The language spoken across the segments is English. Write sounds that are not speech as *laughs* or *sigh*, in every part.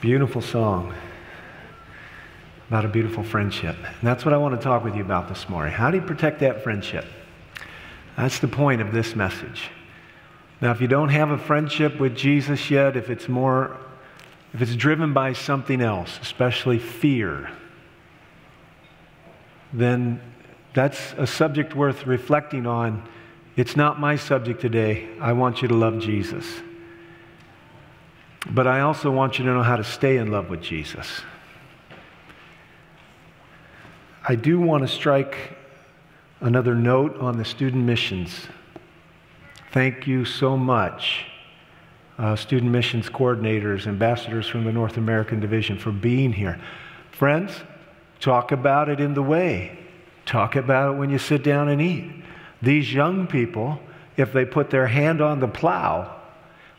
Beautiful song about a beautiful friendship. And that's what I want to talk with you about this morning. How do you protect that friendship? That's the point of this message. Now, if you don't have a friendship with Jesus yet, if it's more, if it's driven by something else, especially fear, then that's a subject worth reflecting on. It's not my subject today. I want you to love Jesus. But I also want you to know how to stay in love with Jesus. I do want to strike another note on the student missions. Thank you so much, uh, student missions coordinators, ambassadors from the North American Division, for being here. Friends, talk about it in the way. Talk about it when you sit down and eat. These young people, if they put their hand on the plow,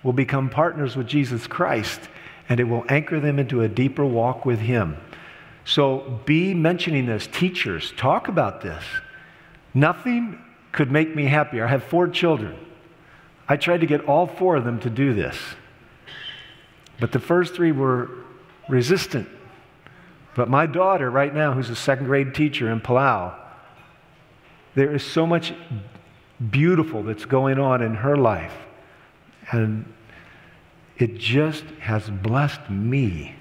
will become partners with Jesus Christ, and it will anchor them into a deeper walk with Him. So be mentioning this. Teachers, talk about this. Nothing could make me happier. I have four children. I tried to get all four of them to do this. But the first three were resistant. But my daughter, right now, who's a second grade teacher in Palau, there is so much beautiful that's going on in her life. And it just has blessed me.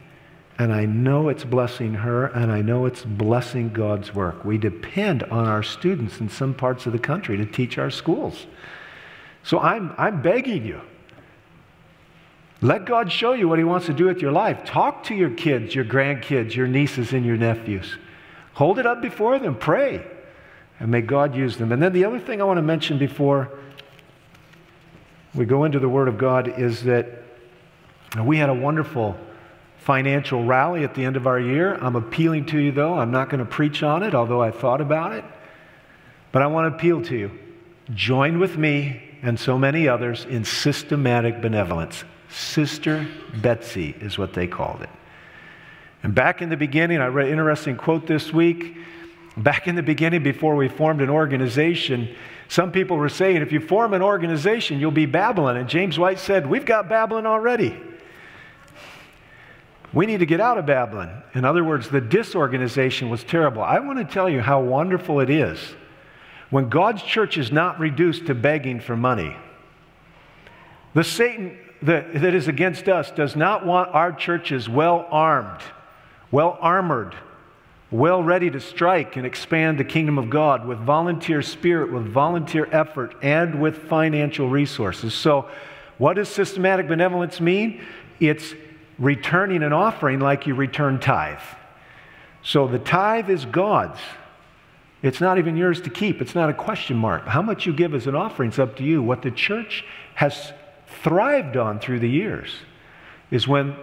And I know it's blessing her, and I know it's blessing God's work. We depend on our students in some parts of the country to teach our schools. So I'm, I'm begging you. Let God show you what He wants to do with your life. Talk to your kids, your grandkids, your nieces, and your nephews. Hold it up before them. Pray. And may God use them. And then the other thing I want to mention before we go into the Word of God is that we had a wonderful financial rally at the end of our year. I'm appealing to you, though. I'm not going to preach on it, although I thought about it. But I want to appeal to you. Join with me and so many others in systematic benevolence. Sister Betsy is what they called it. And back in the beginning, I read an interesting quote this week. Back in the beginning, before we formed an organization, some people were saying, if you form an organization, you'll be Babylon. And James White said, We've got Babylon already. We need to get out of Babylon. In other words, the disorganization was terrible. I want to tell you how wonderful it is when God's church is not reduced to begging for money. The Satan that, that is against us does not want our churches well armed, well armored, well ready to strike and expand the kingdom of God with volunteer spirit, with volunteer effort, and with financial resources. So, what does systematic benevolence mean? It's returning an offering like you return tithe. So, the tithe is God's. It's not even yours to keep. It's not a question mark. How much you give as an offering is up to you. What the church has thrived on through the years is when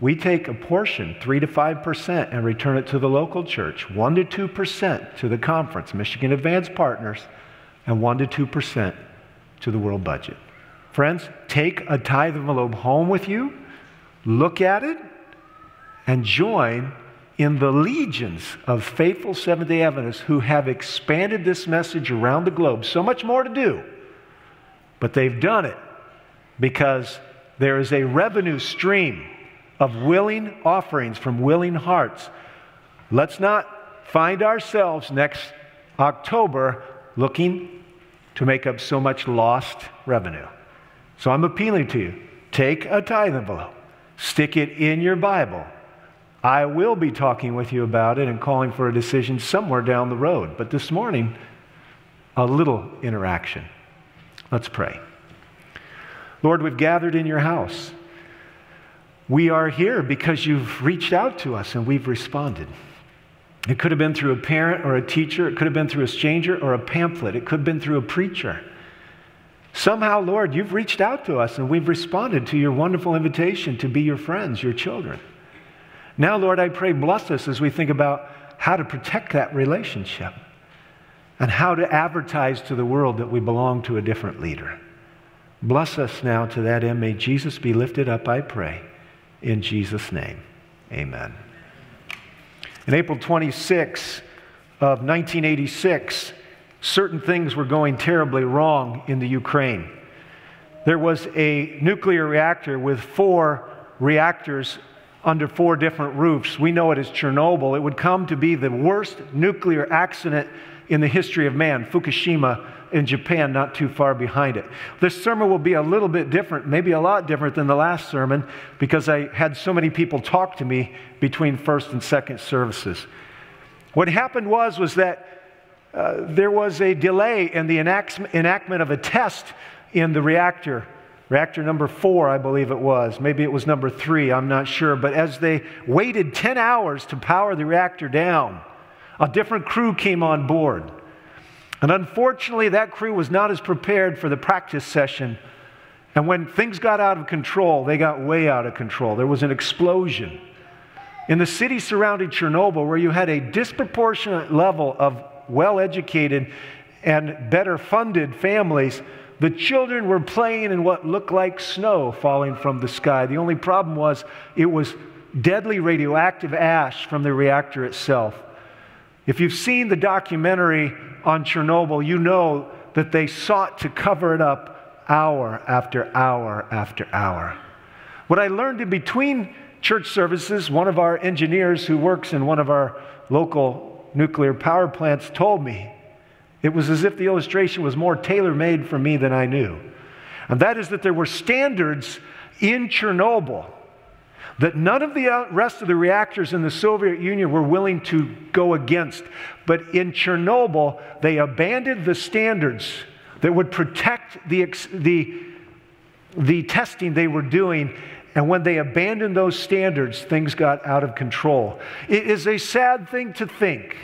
we take a portion, 3 to 5%, and return it to the local church, 1 to 2% to the conference, Michigan Advanced Partners, and 1 to 2% to the world budget. Friends, take a tithe envelope home with you, look at it, and join in the legions of faithful Seventh day Adventists who have expanded this message around the globe. So much more to do, but they've done it because there is a revenue stream of willing offerings from willing hearts. Let's not find ourselves next October looking to make up so much lost revenue. So I'm appealing to you take a tithe envelope, stick it in your Bible. I will be talking with you about it and calling for a decision somewhere down the road. But this morning, a little interaction. Let's pray. Lord, we've gathered in your house. We are here because you've reached out to us and we've responded. It could have been through a parent or a teacher, it could have been through a stranger or a pamphlet, it could have been through a preacher. Somehow, Lord, you've reached out to us and we've responded to your wonderful invitation to be your friends, your children. Now, Lord, I pray, bless us as we think about how to protect that relationship and how to advertise to the world that we belong to a different leader. Bless us now to that end. May Jesus be lifted up, I pray. In Jesus' name, amen. In April 26 of 1986, certain things were going terribly wrong in the Ukraine. There was a nuclear reactor with four reactors under four different roofs. We know it as Chernobyl. It would come to be the worst nuclear accident in the history of man. Fukushima in Japan, not too far behind it. This sermon will be a little bit different, maybe a lot different than the last sermon, because I had so many people talk to me between first and second services. What happened was, was that uh, there was a delay in the enactment of a test in the reactor. Reactor number four, I believe it was. Maybe it was number three, I'm not sure. But as they waited 10 hours to power the reactor down, a different crew came on board. And unfortunately, that crew was not as prepared for the practice session. And when things got out of control, they got way out of control. There was an explosion. In the city surrounding Chernobyl, where you had a disproportionate level of well educated and better funded families, the children were playing in what looked like snow falling from the sky. The only problem was it was deadly radioactive ash from the reactor itself. If you've seen the documentary on Chernobyl, you know that they sought to cover it up hour after hour after hour. What I learned in between church services, one of our engineers who works in one of our local nuclear power plants told me it was as if the illustration was more tailor made for me than I knew. And that is that there were standards in Chernobyl that none of the uh, rest of the reactors in the Soviet Union were willing to go against. But in Chernobyl, they abandoned the standards that would protect the, the, the testing they were doing. And when they abandoned those standards, things got out of control. It is a sad thing to think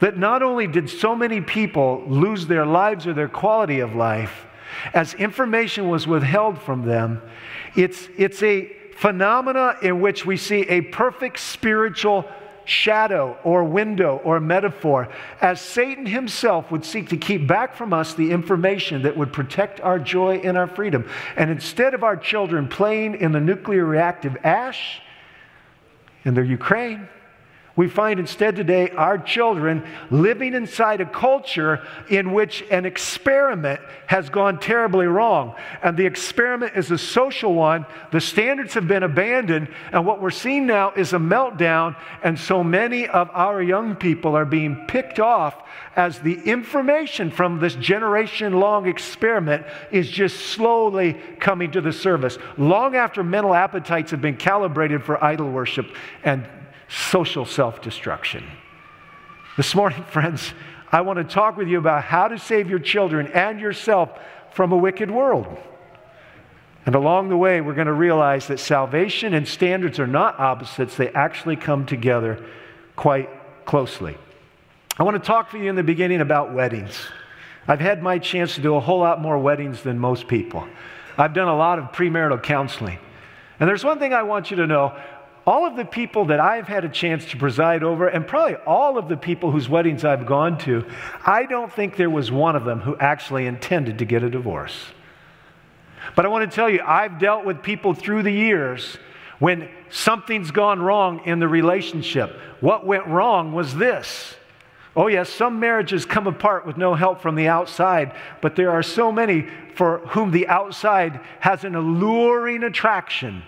that not only did so many people lose their lives or their quality of life, as information was withheld from them, it's, it's a phenomena in which we see a perfect spiritual shadow or window or metaphor, as Satan himself would seek to keep back from us the information that would protect our joy and our freedom. And instead of our children playing in the nuclear reactive ash in the Ukraine, we find instead today our children living inside a culture in which an experiment has gone terribly wrong. And the experiment is a social one. The standards have been abandoned. And what we're seeing now is a meltdown. And so many of our young people are being picked off as the information from this generation long experiment is just slowly coming to the surface. Long after mental appetites have been calibrated for idol worship and social self destruction. This morning, *laughs* friends, I want to talk with you about how to save your children and yourself from a wicked world. And along the way, we're going to realize that salvation and standards are not opposites, they actually come together quite closely. I want to talk to you in the beginning about weddings. I've had my chance to do a whole lot more weddings than most people. I've done a lot of premarital counseling. And there's one thing I want you to know all of the people that I've had a chance to preside over, and probably all of the people whose weddings I've gone to, I don't think there was one of them who actually intended to get a divorce. But I want to tell you, I've dealt with people through the years when something's gone wrong in the relationship. What went wrong was this. Oh, yes, some marriages come apart with no help from the outside, but there are so many for whom the outside has an alluring attraction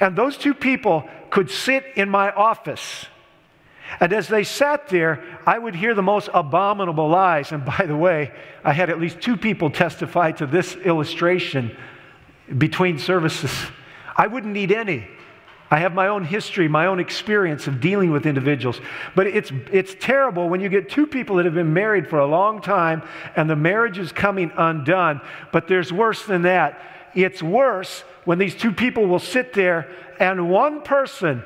and those two people could sit in my office. And as they sat there, I would hear the most abominable lies. And by the way, I had at least two people testify to this illustration between services. I wouldn't need any. I have my own history, my own experience of dealing with individuals. But it's, it's terrible when you get two people that have been married for a long time and the marriage is coming undone. But there's worse than that. It's worse when these two people will sit there and one person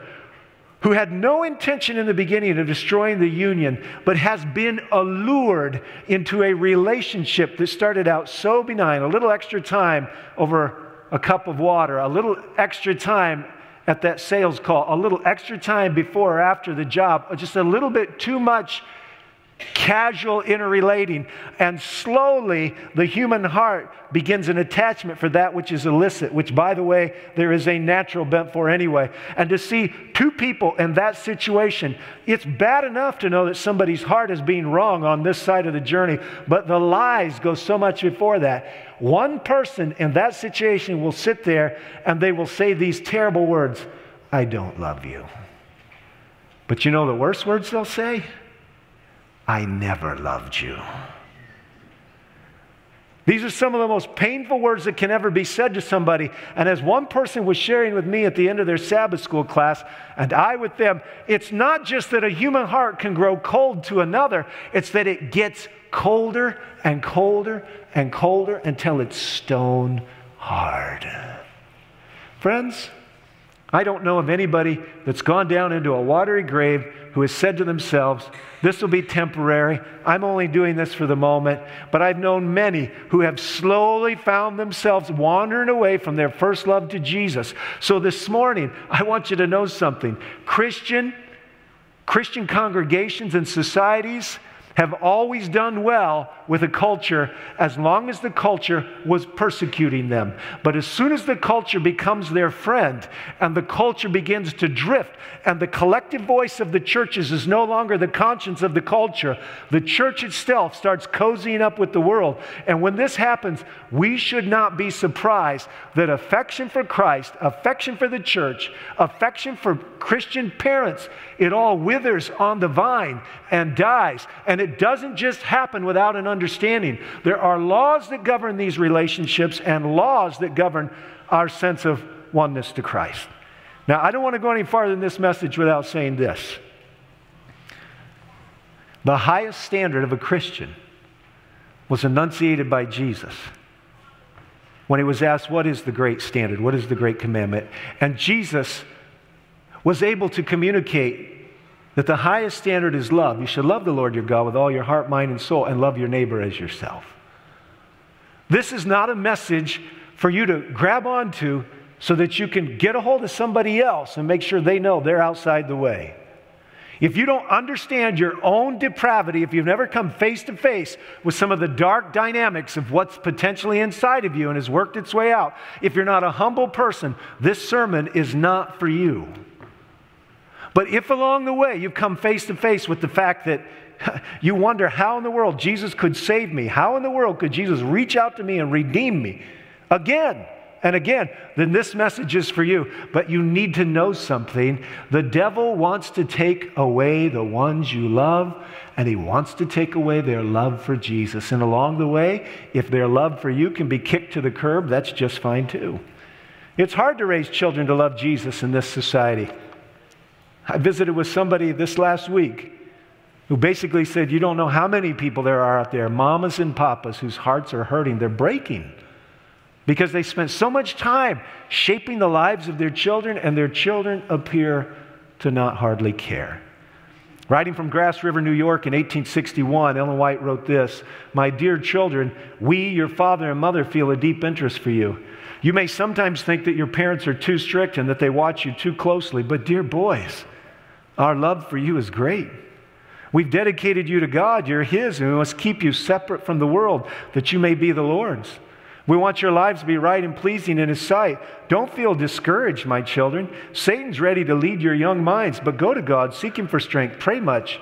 who had no intention in the beginning of destroying the union, but has been allured into a relationship that started out so benign, a little extra time over a cup of water, a little extra time at that sales call, a little extra time before or after the job, just a little bit too much casual interrelating, and slowly the human heart begins an attachment for that which is illicit, which, by the way, there is a natural bent for anyway. And to see two people in that situation, it's bad enough to know that somebody's heart is being wrong on this side of the journey, but the lies go so much before that. One person in that situation will sit there and they will say these terrible words I don't love you. But you know the worst words they'll say? I never loved you. These are some of the most painful words that can ever be said to somebody. And as one person was sharing with me at the end of their Sabbath school class, and I with them, it's not just that a human heart can grow cold to another, it's that it gets colder and colder and colder until it's stone hard. Friends, I don't know of anybody that's gone down into a watery grave who has said to themselves, This will be temporary. I'm only doing this for the moment. But I've known many who have slowly found themselves wandering away from their first love to Jesus. So this morning, I want you to know something. Christian, Christian congregations and societies have always done well with a culture as long as the culture was persecuting them. But as soon as the culture becomes their friend and the culture begins to drift and the collective voice of the churches is no longer the conscience of the culture, the church itself starts cozying up with the world. And when this happens, we should not be surprised that affection for Christ, affection for the church, affection for Christian parents, it all withers on the vine and dies. And it doesn't just happen without an understanding. There are laws that govern these relationships and laws that govern our sense of oneness to Christ. Now, I don't want to go any farther in this message without saying this. The highest standard of a Christian was enunciated by Jesus when he was asked, What is the great standard? What is the great commandment? And Jesus was able to communicate that the highest standard is love. You should love the Lord your God with all your heart, mind, and soul, and love your neighbor as yourself. This is not a message for you to grab onto so that you can get a hold of somebody else and make sure they know they're outside the way. If you don't understand your own depravity, if you've never come face to face with some of the dark dynamics of what's potentially inside of you and has worked its way out, if you're not a humble person, this sermon is not for you. But if along the way you've come face to face with the fact that *laughs* you wonder how in the world Jesus could save me, how in the world could Jesus reach out to me and redeem me again and again, then this message is for you. But you need to know something. The devil wants to take away the ones you love, and he wants to take away their love for Jesus. And along the way, if their love for you can be kicked to the curb, that's just fine too. It's hard to raise children to love Jesus in this society. I visited with somebody this last week who basically said, You don't know how many people there are out there, mamas and papas, whose hearts are hurting. They're breaking because they spent so much time shaping the lives of their children, and their children appear to not hardly care. Writing from Grass River, New York in 1861, Ellen White wrote this My dear children, we, your father and mother, feel a deep interest for you. You may sometimes think that your parents are too strict and that they watch you too closely, but dear boys, our love for you is great. We've dedicated you to God. You're His, and we must keep you separate from the world that you may be the Lord's. We want your lives to be right and pleasing in His sight. Don't feel discouraged, my children. Satan's ready to lead your young minds, but go to God, seek Him for strength, pray much,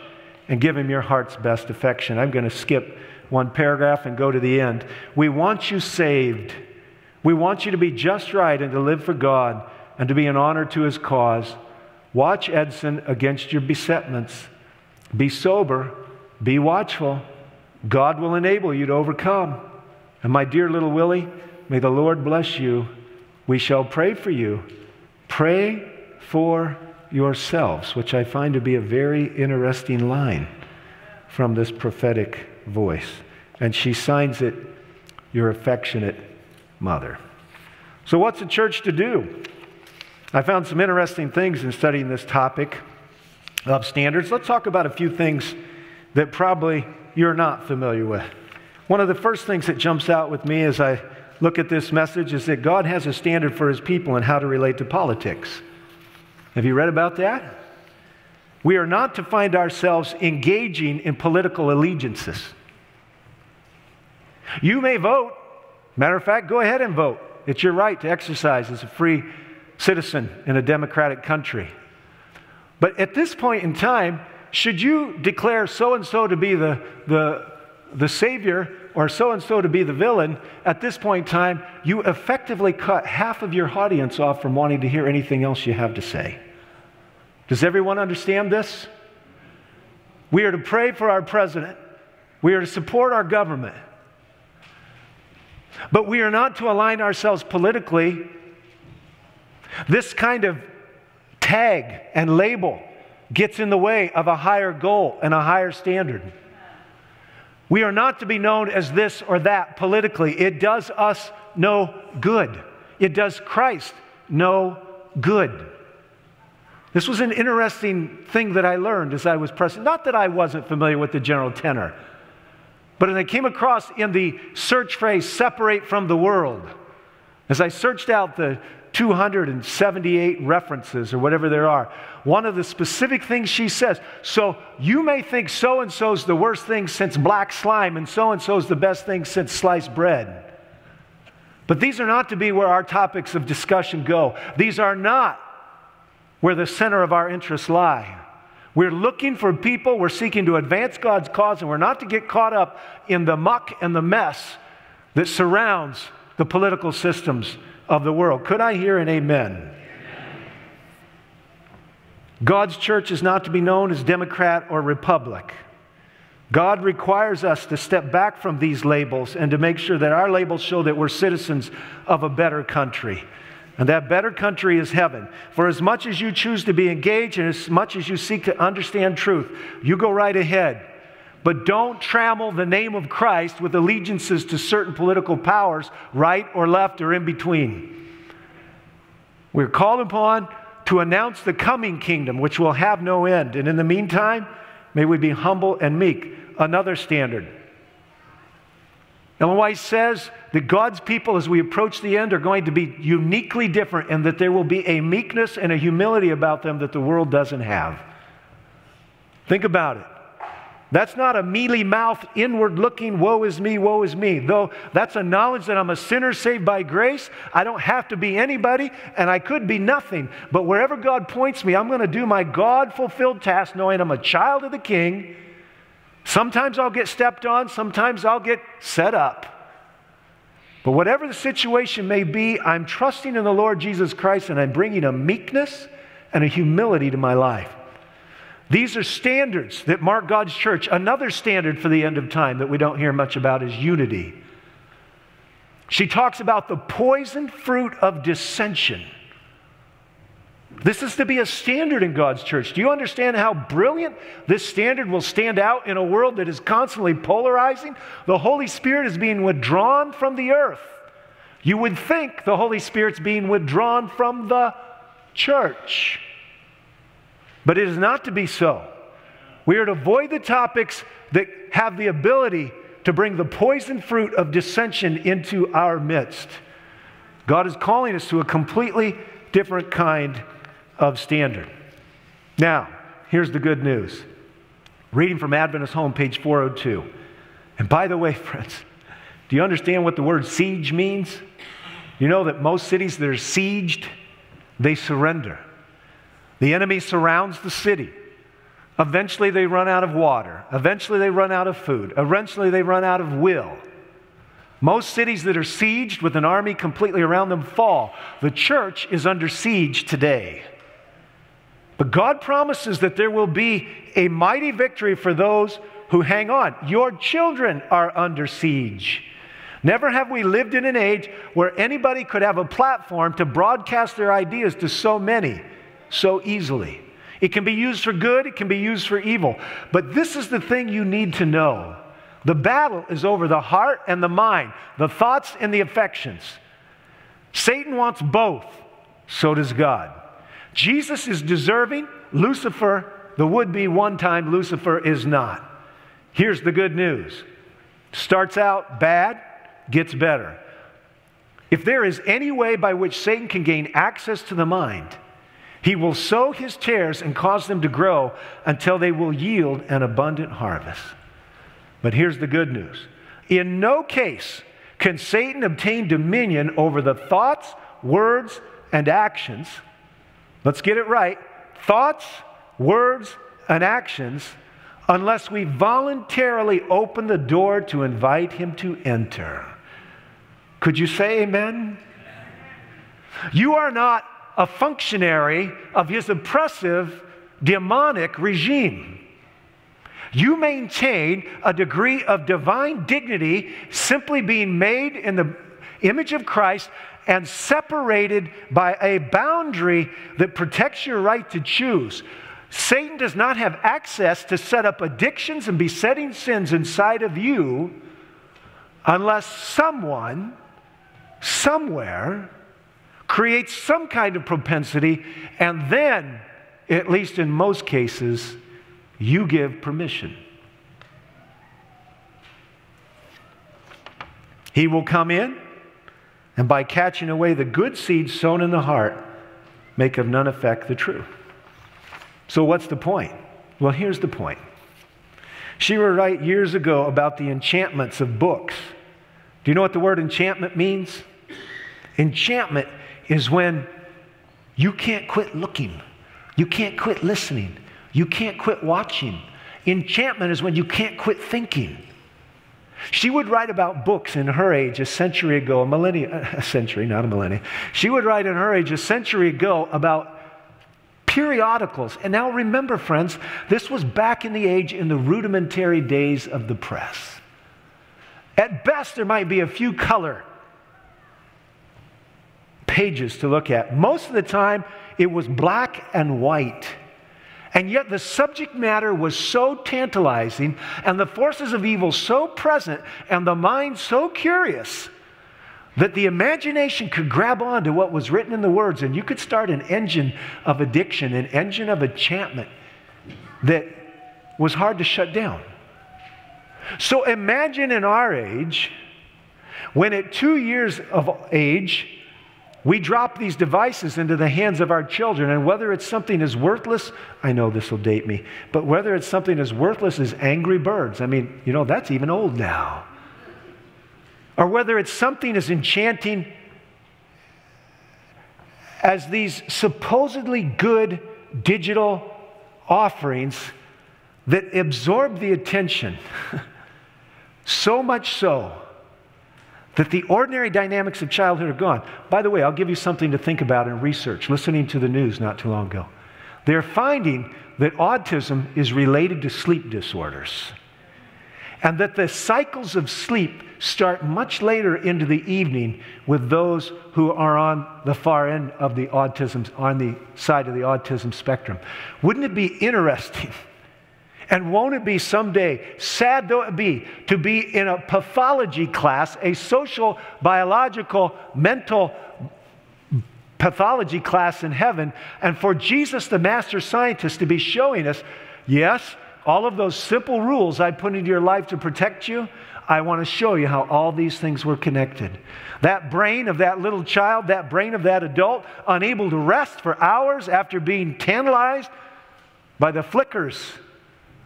and give Him your heart's best affection. I'm going to skip one paragraph and go to the end. We want you saved. We want you to be just right and to live for God and to be an honor to His cause. Watch, Edson, against your besetments. Be sober, be watchful. God will enable you to overcome. And my dear little Willie, may the Lord bless you. We shall pray for you. Pray for yourselves, which I find to be a very interesting line from this prophetic voice. And she signs it, Your affectionate mother. So, what's the church to do? I found some interesting things in studying this topic of standards. Let's talk about a few things that probably you're not familiar with. One of the first things that jumps out with me as I look at this message is that God has a standard for his people and how to relate to politics. Have you read about that? We are not to find ourselves engaging in political allegiances. You may vote. Matter of fact, go ahead and vote. It's your right to exercise as a free citizen in a democratic country. But at this point in time, should you declare so and so to be the, the, the Savior or so and so to be the villain, at this point in time, you effectively cut half of your audience off from wanting to hear anything else you have to say. Does everyone understand this? We are to pray for our president, we are to support our government. But we are not to align ourselves politically. This kind of tag and label gets in the way of a higher goal and a higher standard. We are not to be known as this or that politically. It does us no good. It does Christ no good. This was an interesting thing that I learned as I was pressing. Not that I wasn't familiar with the general tenor, but as I came across in the search phrase, separate from the world, as I searched out the 278 references or whatever there are. One of the specific things she says so you may think so and so's the worst thing since black slime, and so and so's the best thing since sliced bread. But these are not to be where our topics of discussion go. These are not where the center of our interests lie. We're looking for people, we're seeking to advance God's cause, and we're not to get caught up in the muck and the mess that surrounds the political systems of the world. Could I hear an amen? God's church is not to be known as Democrat or Republic. God requires us to step back from these labels and to make sure that our labels show that we're citizens of a better country. And that better country is heaven. For as much as you choose to be engaged and as much as you seek to understand truth, you go right ahead. But don't trammel the name of Christ with allegiances to certain political powers, right or left or in between. We're called upon to announce the coming kingdom, which will have no end. And in the meantime, may we be humble and meek. Another standard. Ellen White says that God's people, as we approach the end, are going to be uniquely different and that there will be a meekness and a humility about them that the world doesn't have. Think about it. That's not a mealy mouthed, inward looking, woe is me, woe is me. Though that's a knowledge that I'm a sinner saved by grace. I don't have to be anybody and I could be nothing. But wherever God points me, I'm going to do my God fulfilled task knowing I'm a child of the King. Sometimes I'll get stepped on, sometimes I'll get set up. But whatever the situation may be, I'm trusting in the Lord Jesus Christ and I'm bringing a meekness and a humility to my life. These are standards that mark God's church. Another standard for the end of time that we don't hear much about is unity. She talks about the poisoned fruit of dissension. This is to be a standard in God's church. Do you understand how brilliant this standard will stand out in a world that is constantly polarizing? The Holy Spirit is being withdrawn from the earth. You would think the Holy Spirit's being withdrawn from the church. But it is not to be so. We are to avoid the topics that have the ability to bring the poison fruit of dissension into our midst. God is calling us to a completely different kind of standard. Now, here's the good news. Reading from Adventist Home, page 402. And by the way, *laughs* friends, do you understand what the word siege means? You know that most cities that are sieged, they surrender. The enemy surrounds the city. Eventually, they run out of water. Eventually, they run out of food. Eventually, they run out of will. Most cities that are sieged with an army completely around them fall. The church is under siege today. But God promises that there will be a mighty victory for those who hang on. Your children are under siege. Never have we lived in an age where anybody could have a platform to broadcast their ideas to so many so easily. It can be used for good, it can be used for evil. But this is the thing you need to know the battle is over the heart and the mind, the thoughts and the affections. Satan wants both, so does God. Jesus is deserving, Lucifer, the would be one time Lucifer, is not. Here's the good news starts out bad, gets better. If there is any way by which Satan can gain access to the mind, he will sow his tares and cause them to grow until they will yield an abundant harvest. But here's the good news in no case can Satan obtain dominion over the thoughts, words, and actions. Let's get it right thoughts, words, and actions unless we voluntarily open the door to invite him to enter. Could you say amen? You are not a functionary of his oppressive, demonic regime. You maintain a degree of divine dignity simply being made in the image of Christ and separated by a boundary that protects your right to choose. Satan does not have access to set up addictions and besetting sins inside of you unless someone, somewhere, creates some kind of propensity, and then, at least in most cases, you give permission. He will come in, and by catching away the good seed sown in the heart, make of none effect the true. So, what's the point? Well, here's the point. She wrote right years ago about the enchantments of books. Do you know what the word enchantment means? Enchantment is when you can't quit looking, you can't quit listening, you can't quit watching. Enchantment is when you can't quit thinking. She would write about books in her age a century ago, a millennia, *laughs* a century, not a millennia. She would write in her age a century ago about periodicals. And now remember, friends, this was back in the age in the rudimentary days of the press. At best, there might be a few color pages to look at. Most of the time, it was black and white. And yet, the subject matter was so tantalizing, and the forces of evil so present, and the mind so curious that the imagination could grab on to what was written in the words, and you could start an engine of addiction, an engine of enchantment that was hard to shut down. So imagine in our age, when at two years of age, we drop these devices into the hands of our children, and whether it's something as worthless, I know this will date me, but whether it's something as worthless as Angry Birds, I mean, you know, that's even old now. Or whether it's something as enchanting as these supposedly good digital offerings that absorb the attention, *laughs* so much so that the ordinary dynamics of childhood are gone. By the way, I'll give you something to think about in research, listening to the news not too long ago. They're finding that autism is related to sleep disorders, and that the cycles of sleep start much later into the evening with those who are on the far end of the autism, on the side of the autism spectrum. Wouldn't it be interesting? And won't it be someday, sad though it be, to be in a pathology class, a social, biological, mental pathology class in heaven, and for Jesus, the master scientist, to be showing us, yes, all of those simple rules I put into your life to protect you, I want to show you how all these things were connected. That brain of that little child, that brain of that adult, unable to rest for hours after being tantalized by the flickers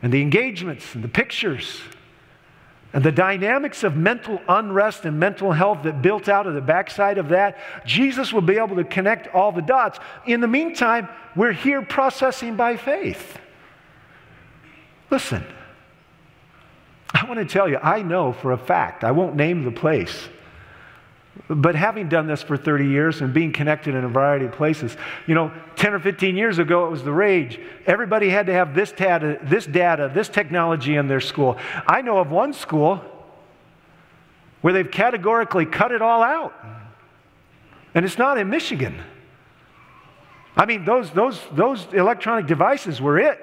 and the engagements and the pictures and the dynamics of mental unrest and mental health that built out of the backside of that, Jesus will be able to connect all the dots. In the meantime, we're here processing by faith. Listen, I want to tell you, I know for a fact, I won't name the place, but having done this for 30 years and being connected in a variety of places, you know, 10 or 15 years ago, it was the rage. Everybody had to have this data, this data, this technology in their school. I know of one school where they've categorically cut it all out. And it's not in Michigan. I mean, those, those, those electronic devices were it.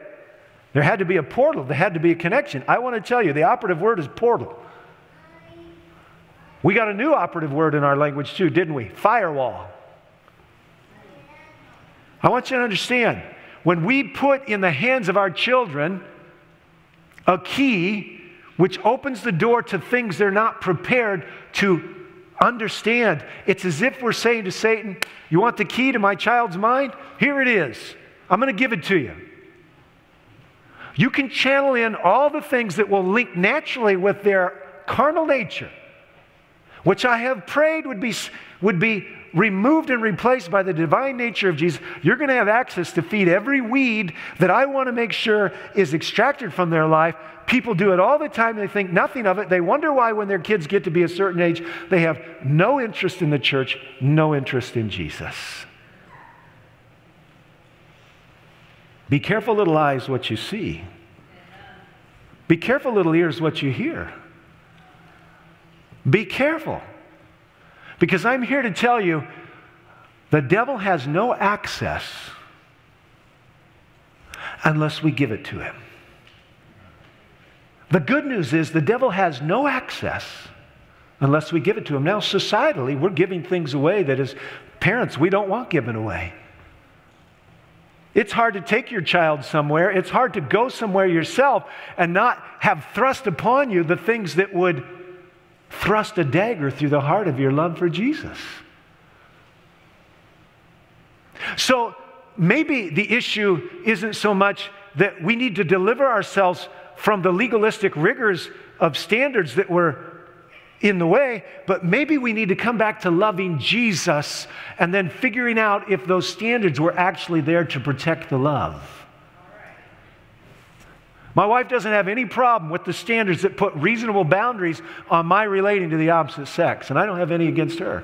There had to be a portal, there had to be a connection. I want to tell you, the operative word is portal. We got a new operative word in our language too, didn't we? Firewall. I want you to understand when we put in the hands of our children a key which opens the door to things they're not prepared to understand, it's as if we're saying to Satan, You want the key to my child's mind? Here it is. I'm going to give it to you. You can channel in all the things that will link naturally with their carnal nature which I have prayed would be, would be removed and replaced by the divine nature of Jesus, you're going to have access to feed every weed that I want to make sure is extracted from their life. People do it all the time. They think nothing of it. They wonder why, when their kids get to be a certain age, they have no interest in the church, no interest in Jesus. Be careful, little eyes, what you see. Be careful, little ears, what you hear. Be careful. Because I'm here to tell you the devil has no access unless we give it to him. The good news is the devil has no access unless we give it to him. Now, societally, we're giving things away that as parents we don't want given away. It's hard to take your child somewhere. It's hard to go somewhere yourself and not have thrust upon you the things that would thrust a dagger through the heart of your love for Jesus. So maybe the issue isn't so much that we need to deliver ourselves from the legalistic rigors of standards that were in the way, but maybe we need to come back to loving Jesus and then figuring out if those standards were actually there to protect the love. My wife doesn't have any problem with the standards that put reasonable boundaries on my relating to the opposite sex, and I don't have any against her.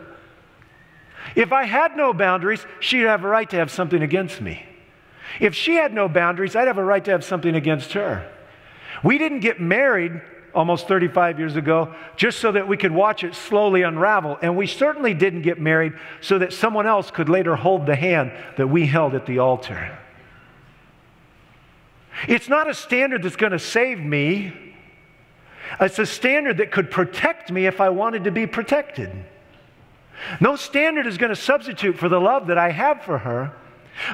If I had no boundaries, she'd have a right to have something against me. If she had no boundaries, I'd have a right to have something against her. We didn't get married almost 35 years ago just so that we could watch it slowly unravel. And we certainly didn't get married so that someone else could later hold the hand that we held at the altar. It's not a standard that's going to save me. It's a standard that could protect me if I wanted to be protected. No standard is going to substitute for the love that I have for her.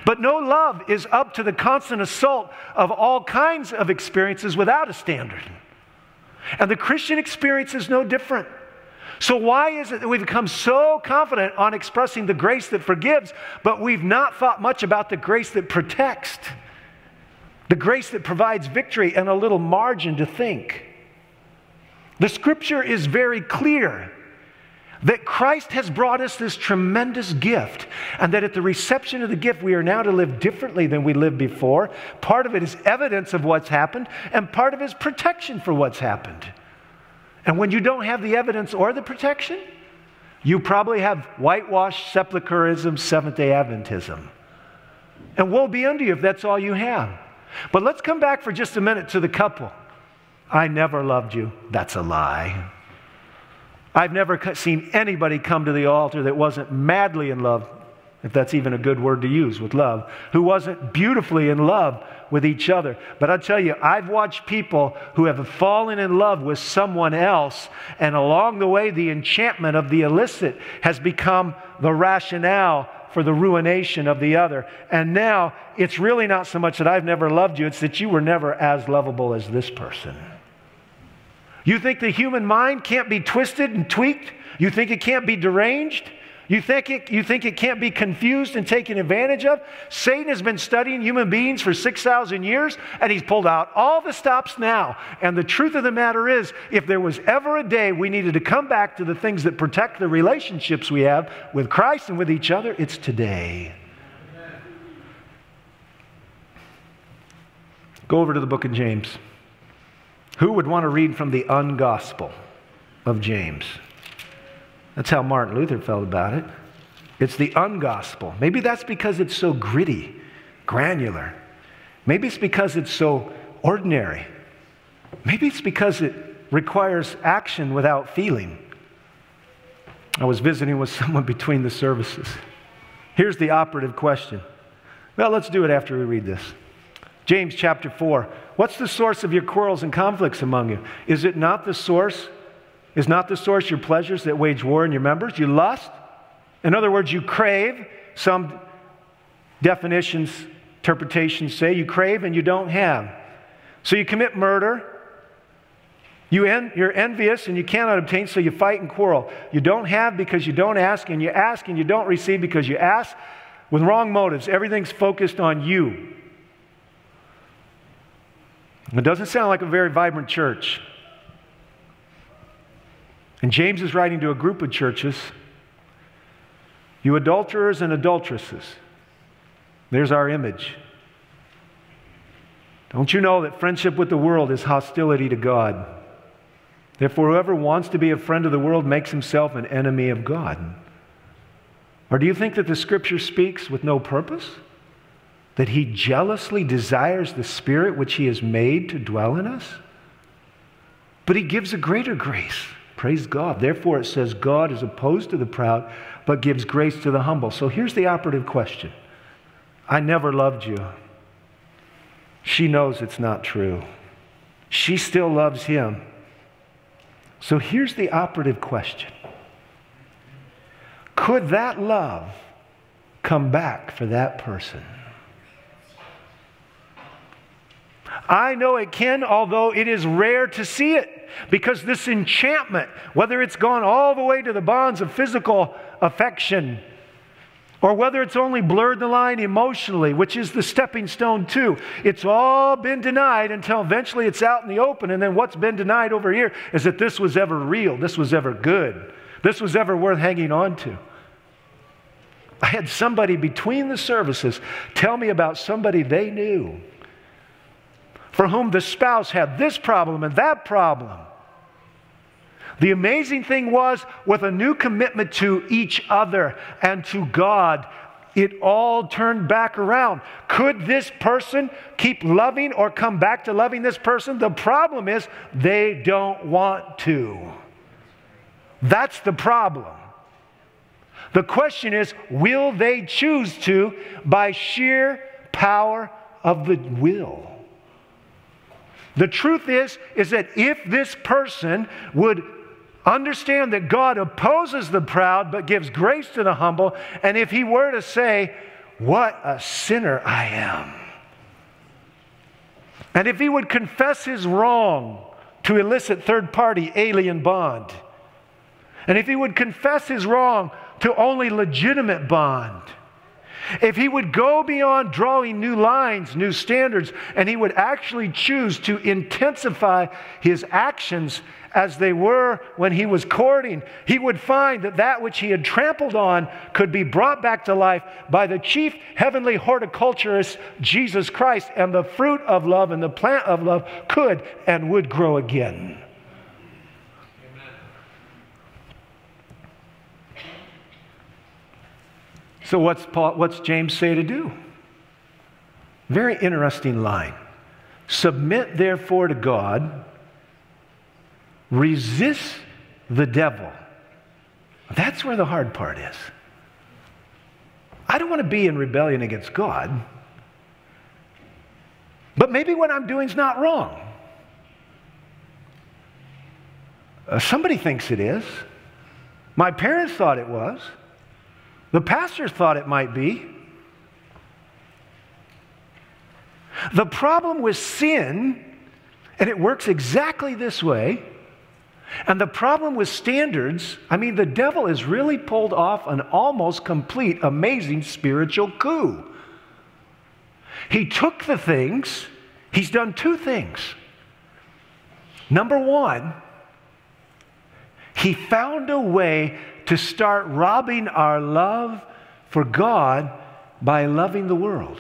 But no love is up to the constant assault of all kinds of experiences without a standard. And the Christian experience is no different. So, why is it that we've become so confident on expressing the grace that forgives, but we've not thought much about the grace that protects, the grace that provides victory and a little margin to think? The scripture is very clear that Christ has brought us this tremendous gift, and that at the reception of the gift, we are now to live differently than we lived before. Part of it is evidence of what's happened, and part of it is protection for what's happened. And when you don't have the evidence or the protection, you probably have whitewashed sepulchrism, Seventh day Adventism. And woe be unto you if that's all you have. But let's come back for just a minute to the couple. I never loved you. That's a lie. I've never seen anybody come to the altar that wasn't madly in love, if that's even a good word to use with love, who wasn't beautifully in love with each other. But I tell you, I've watched people who have fallen in love with someone else, and along the way, the enchantment of the illicit has become the rationale for the ruination of the other. And now it's really not so much that I've never loved you, it's that you were never as lovable as this person. You think the human mind can't be twisted and tweaked? You think it can't be deranged? You think, it, you think it can't be confused and taken advantage of? Satan has been studying human beings for 6,000 years, and he's pulled out all the stops now. And the truth of the matter is, if there was ever a day we needed to come back to the things that protect the relationships we have with Christ and with each other, it's today. Go over to the book of James. Who would want to read from the ungospel of James? That's how Martin Luther felt about it. It's the ungospel. Maybe that's because it's so gritty, granular. Maybe it's because it's so ordinary. Maybe it's because it requires action without feeling. I was visiting with *laughs* someone between the services. Here's the operative question. Well, let's do it after we read this. James chapter 4. What's the source of your quarrels and conflicts among you? Is it not the source? Is not the source your pleasures that wage war in your members? You lust? In other words, you crave. Some definitions, interpretations say you crave and you don't have. So you commit murder. You en- you're envious and you cannot obtain, so you fight and quarrel. You don't have because you don't ask, and you ask and you don't receive because you ask with wrong motives. Everything's focused on you. It doesn't sound like a very vibrant church. And James is writing to a group of churches. You adulterers and adulteresses. There's our image. Don't you know that friendship with the world is hostility to God? Therefore, whoever wants to be a friend of the world makes himself an enemy of God. Or do you think that the scripture speaks with no purpose? That he jealously desires the spirit which he has made to dwell in us? But he gives a greater grace. Praise God. Therefore, it says, God is opposed to the proud, but gives grace to the humble. So here's the operative question I never loved you. She knows it's not true. She still loves him. So here's the operative question Could that love come back for that person? I know it can, although it is rare to see it. Because this enchantment, whether it's gone all the way to the bonds of physical affection, or whether it's only blurred the line emotionally, which is the stepping stone too. It's all been denied until eventually it's out in the open. And then what's been denied over here is that this was ever real, this was ever good, this was ever worth hanging on to. I had somebody between the services tell me about somebody they knew for whom the spouse had this problem and that problem. The amazing thing was, with a new commitment to each other and to God, it all turned back around. Could this person keep loving or come back to loving this person? The problem is they don't want to. That's the problem. The question is will they choose to by sheer power of the will? The truth is is that if this person would understand that God opposes the proud but gives grace to the humble, and if he were to say, "What a sinner I am." And if he would confess his wrong to elicit third party alien bond, and if he would confess his wrong to only legitimate bond, if he would go beyond drawing new lines, new standards, and he would actually choose to intensify his actions as they were when he was courting, he would find that that which he had trampled on could be brought back to life by the chief heavenly horticulturist, Jesus Christ, and the fruit of love and the plant of love could and would grow again. So, what's, Paul, what's James say to do? Very interesting line. Submit therefore to God, resist the devil. That's where the hard part is. I don't want to be in rebellion against God, but maybe what I'm doing is not wrong. Uh, somebody thinks it is. My parents thought it was. The pastors thought it might be. The problem with sin, and it works exactly this way, and the problem with standards, I mean, the devil has really pulled off an almost complete, amazing spiritual coup. He took the things, he's done two things. Number one, he found a way to start robbing our love for God by loving the world.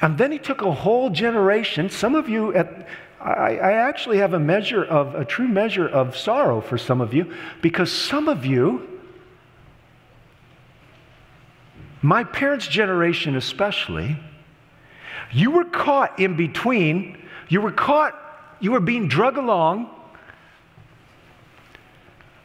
And then he took a whole generation. Some of you, at, I, I, actually have a measure of, a true measure of sorrow for some of you, because some of you, my parents' generation especially, you were caught in between, you were caught, you were being drug along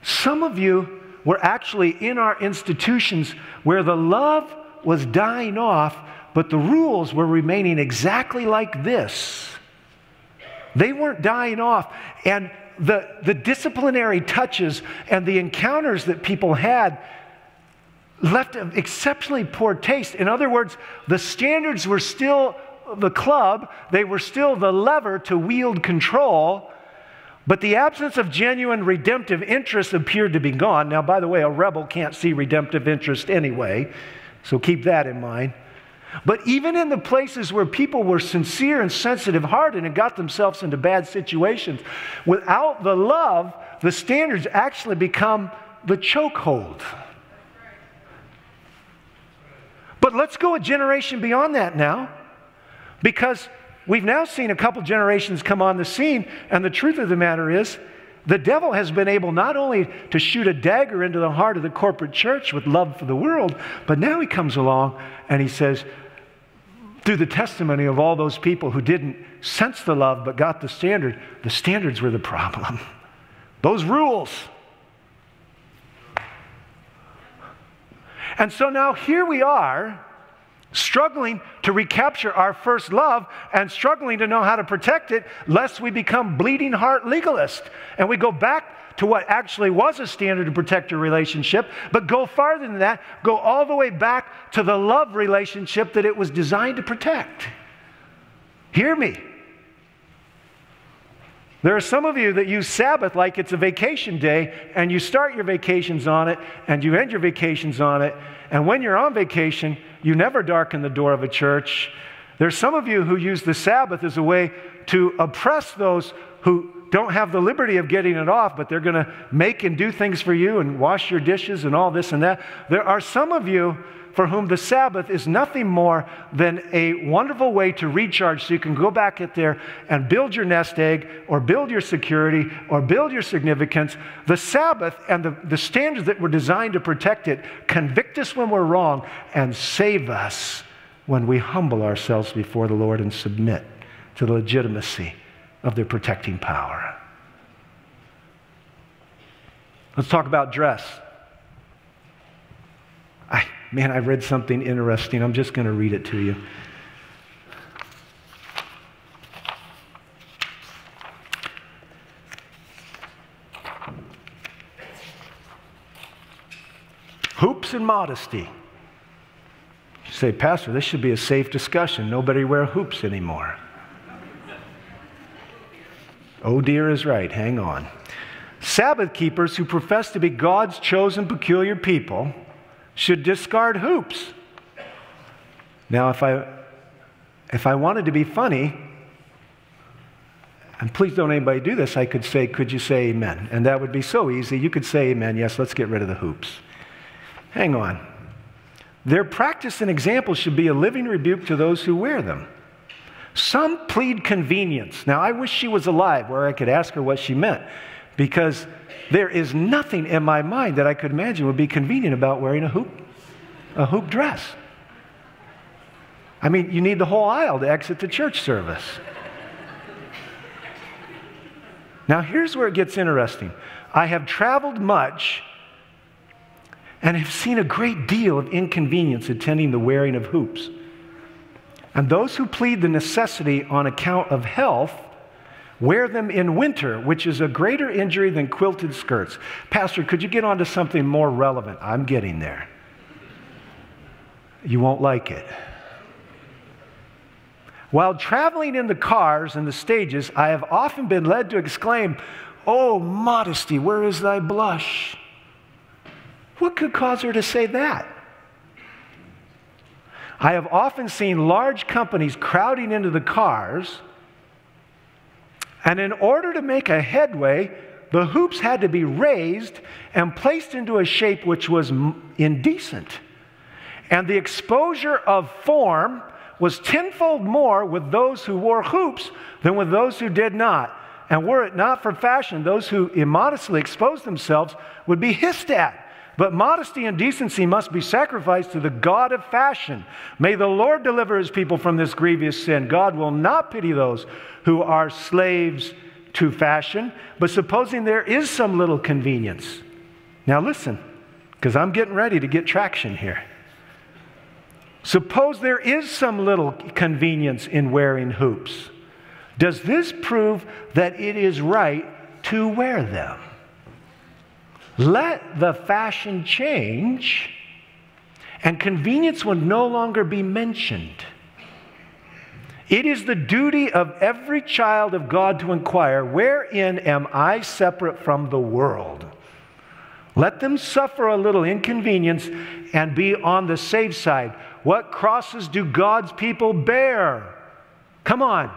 some of you were actually in our institutions where the love was dying off, but the rules were remaining exactly like this. They weren't dying off. And the, the disciplinary touches and the encounters that people had left an exceptionally poor taste. In other words, the standards were still the club, they were still the lever to wield control, but the absence of genuine redemptive interest appeared to be gone. Now, by the way, a rebel can't see redemptive interest anyway, so keep that in mind. But even in the places where people were sincere and sensitive hearted and got themselves into bad situations, without the love, the standards actually become the chokehold. But let's go a generation beyond that now because we've now seen a couple generations come on the scene, and the truth of the matter is, the devil has been able not only to shoot a dagger into the heart of the corporate church with love for the world, but now he comes along and he says, through the testimony of all those people who didn't sense the love but got the standard, the standards were the problem. *laughs* Those rules. And so now here we are struggling to recapture our first love and struggling to know how to protect it lest we become bleeding heart legalists and we go back to what actually was a standard to protect your relationship but go farther than that go all the way back to the love relationship that it was designed to protect hear me there are some of you that use Sabbath like it's a vacation day, and you start your vacations on it, and you end your vacations on it. And when you're on vacation, you never darken the door of a church. There's some of you who use the Sabbath as a way to oppress those who don't have the liberty of getting it off, but they're going to make and do things for you and wash your dishes and all this and that. There are some of you for whom the Sabbath is nothing more than a wonderful way to recharge so you can go back in there and build your nest egg or build your security or build your significance. The Sabbath and the, the standards that were designed to protect it convict us when we're wrong and save us when we humble ourselves before the Lord and submit to the legitimacy of their protecting power. Let's talk about dress. I, man, I read something interesting. I'm just going to read it to you. Hoops and modesty. You say, Pastor, this should be a safe discussion. Nobody wear hoops anymore. oh dear is right. Hang on. Sabbath keepers who profess to be God's chosen peculiar people should discard hoops. Now, if I, if I wanted to be funny, and please don't anybody do this, I could say, Could you say amen? And that would be so easy. You could say amen. Yes, let's get rid of the hoops. Hang on. Their practice and example should be a living rebuke to those who wear them. Some plead convenience. Now, I wish she was alive where I could ask her what she meant because there is nothing in my mind that I could imagine would be convenient about wearing a hoop, a hoop dress. I mean, you need the whole aisle to exit the church service. Now, here's where it gets interesting. I have traveled much and have seen a great deal of inconvenience attending the wearing of hoops. And those who plead the necessity on account of health Wear them in winter, which is a greater injury than quilted skirts. Pastor, could you get on to something more relevant? I'm getting there. You won't like it. While traveling in the cars and the stages, I have often been led to exclaim, Oh, modesty, where is thy blush? What could cause her to say that? I have often seen large companies crowding into the cars and in order to make a headway, the hoops had to be raised and placed into a shape which was indecent. And the exposure of form was tenfold more with those who wore hoops than with those who did not. And were it not for fashion, those who immodestly exposed themselves would be hissed at. But modesty and decency must be sacrificed to the God of fashion. May the Lord deliver his people from this grievous sin. God will not pity those who are slaves to fashion, but supposing there is some little convenience. Now listen, because I'm getting ready to get traction here. Suppose there is some little convenience in wearing hoops. Does this prove that it is right to wear them? Let the fashion change, and convenience will no longer be mentioned. It is the duty of every child of God to inquire, Wherein am I separate from the world? Let them suffer a little inconvenience and be on the safe side. What crosses do God's people bear? Come on.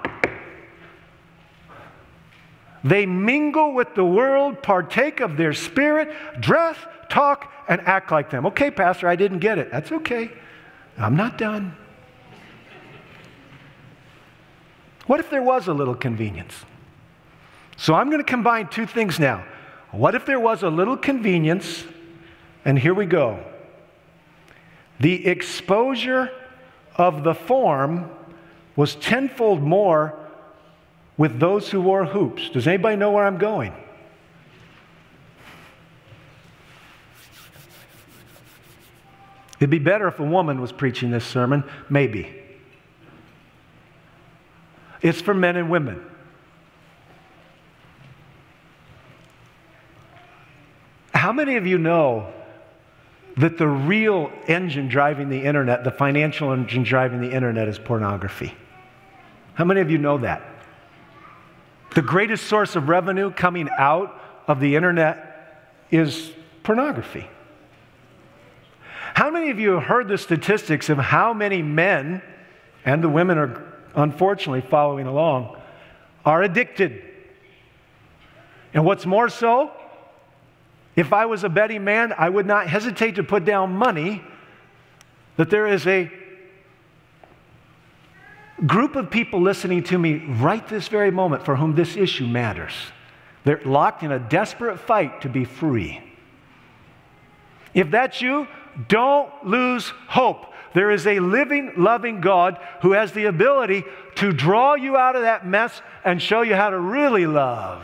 They mingle with the world, partake of their spirit, dress, talk, and act like them. Okay, Pastor, I didn't get it. That's okay. I'm not done. What if there was a little convenience? So I'm going to combine two things now. What if there was a little convenience? And here we go. The exposure of the form was tenfold more with those who wore hoops. Does anybody know where I'm going? It'd be better if a woman was preaching this sermon, maybe. It's for men and women. How many of you know that the real engine driving the internet, the financial engine driving the internet, is pornography? How many of you know that? The greatest source of revenue coming out of the internet is pornography. How many of you have heard the statistics of how many men, and the women are unfortunately following along, are addicted? And what's more so, if I was a betting man, I would not hesitate to put down money that there is a group of people listening to me right this very moment for whom this issue matters. They're locked in a desperate fight to be free. If that's you, don't lose hope. There is a living, loving God who has the ability to draw you out of that mess and show you how to really love.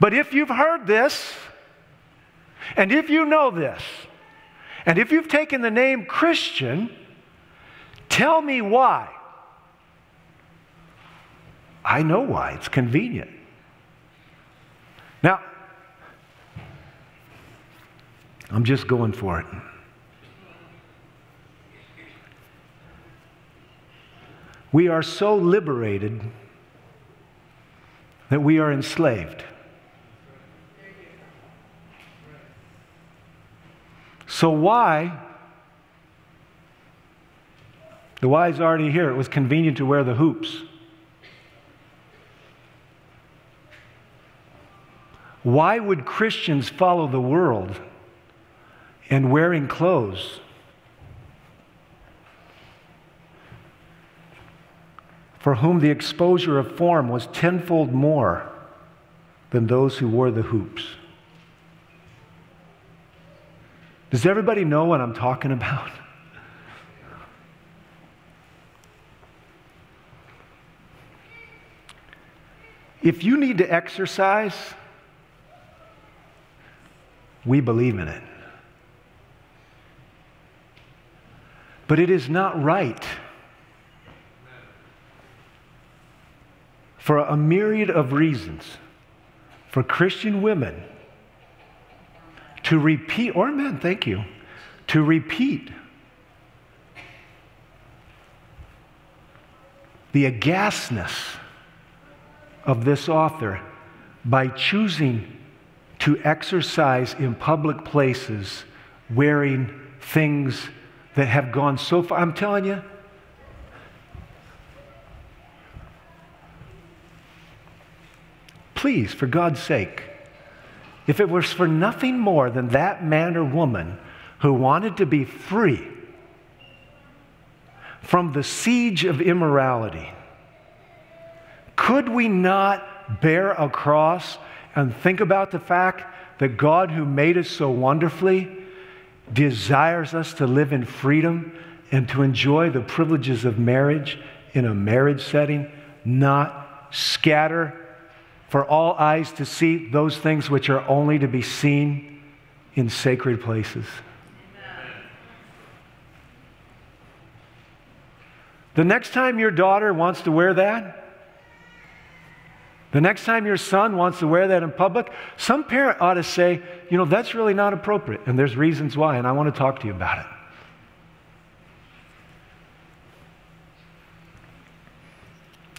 But if you've heard this, and if you know this, and if you've taken the name Christian, tell me why. I know why. It's convenient. Now, I'm just going for it. We are so liberated that we are enslaved. So, why? The is already here. It was convenient to wear the hoops. Why would Christians follow the world and wearing clothes? For whom the exposure of form was tenfold more than those who wore the hoops. Does everybody know what I'm talking about? If you need to exercise, we believe in it. But it is not right for a myriad of reasons for Christian women to repeat, or men, thank you, to repeat the aghastness of this author by choosing to exercise in public places wearing things that have gone so far. I'm telling you, please, for God's sake, if it was for nothing more than that man or woman who wanted to be free from the siege of immorality, could we not bear a cross and think about the fact that God, who made us so wonderfully, desires us to live in freedom and to enjoy the privileges of marriage in a marriage setting, not scatter for all eyes to see those things which are only to be seen in sacred places. The next time your daughter wants to wear that, the next time your son wants to wear that in public, some parent ought to say, you know, that's really not appropriate. And there's reasons why, and I want to talk to you about it.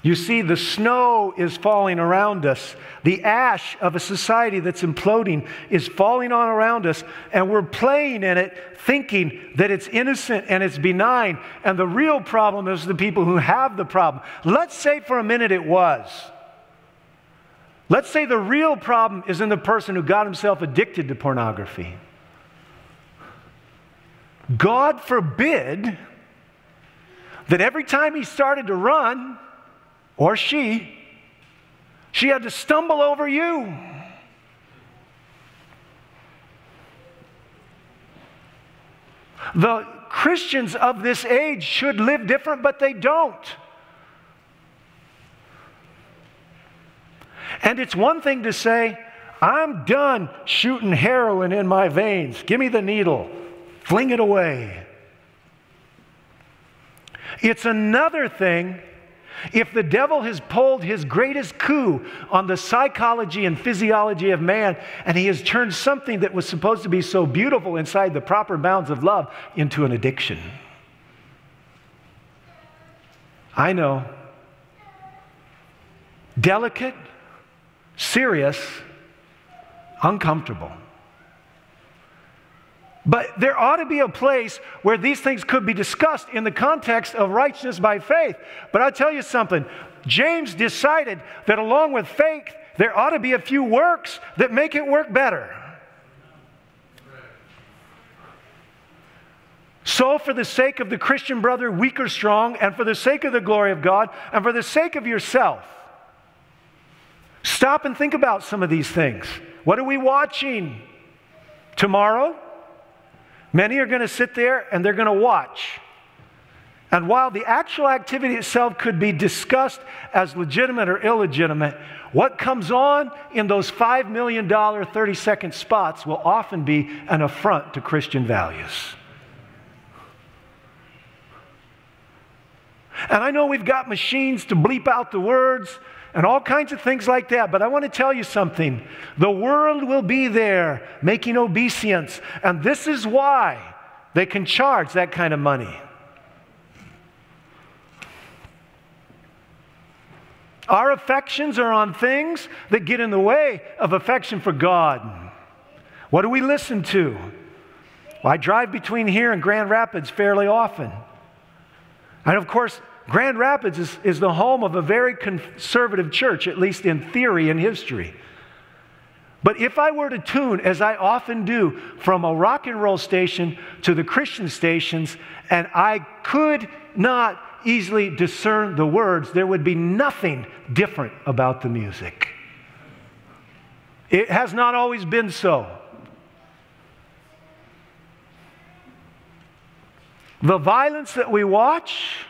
You see, the snow is falling around us. The ash of a society that's imploding is falling on around us, and we're playing in it, thinking that it's innocent and it's benign. And the real problem is the people who have the problem. Let's say for a minute it was. Let's say the real problem is in the person who got himself addicted to pornography. God forbid that every time he started to run, or she, she had to stumble over you. The Christians of this age should live different, but they don't. And it's one thing to say, I'm done shooting heroin in my veins. Give me the needle, fling it away. It's another thing if the devil has pulled his greatest coup on the psychology and physiology of man, and he has turned something that was supposed to be so beautiful inside the proper bounds of love into an addiction. I know. Delicate, serious, uncomfortable. But there ought to be a place where these things could be discussed in the context of righteousness by faith. But I'll tell you something James decided that along with faith, there ought to be a few works that make it work better. So, for the sake of the Christian brother, weak or strong, and for the sake of the glory of God, and for the sake of yourself, stop and think about some of these things. What are we watching tomorrow? Many are going to sit there and they're going to watch. And while the actual activity itself could be discussed as legitimate or illegitimate, what comes on in those $5 million 30 second spots will often be an affront to Christian values. And I know we've got machines to bleep out the words and all kinds of things like that. But I want to tell you something. The world will be there making obeisance, and this is why they can charge that kind of money. Our affections are on things that get in the way of affection for God. What do we listen to? Well, I drive between here and Grand Rapids fairly often. And of course, Grand Rapids is, is the home of a very conservative church, at least in theory and history. But if I were to tune, as I often do, from a rock and roll station to the Christian stations, and I could not easily discern the words, there would be nothing different about the music. It has not always been so. The violence that we watch,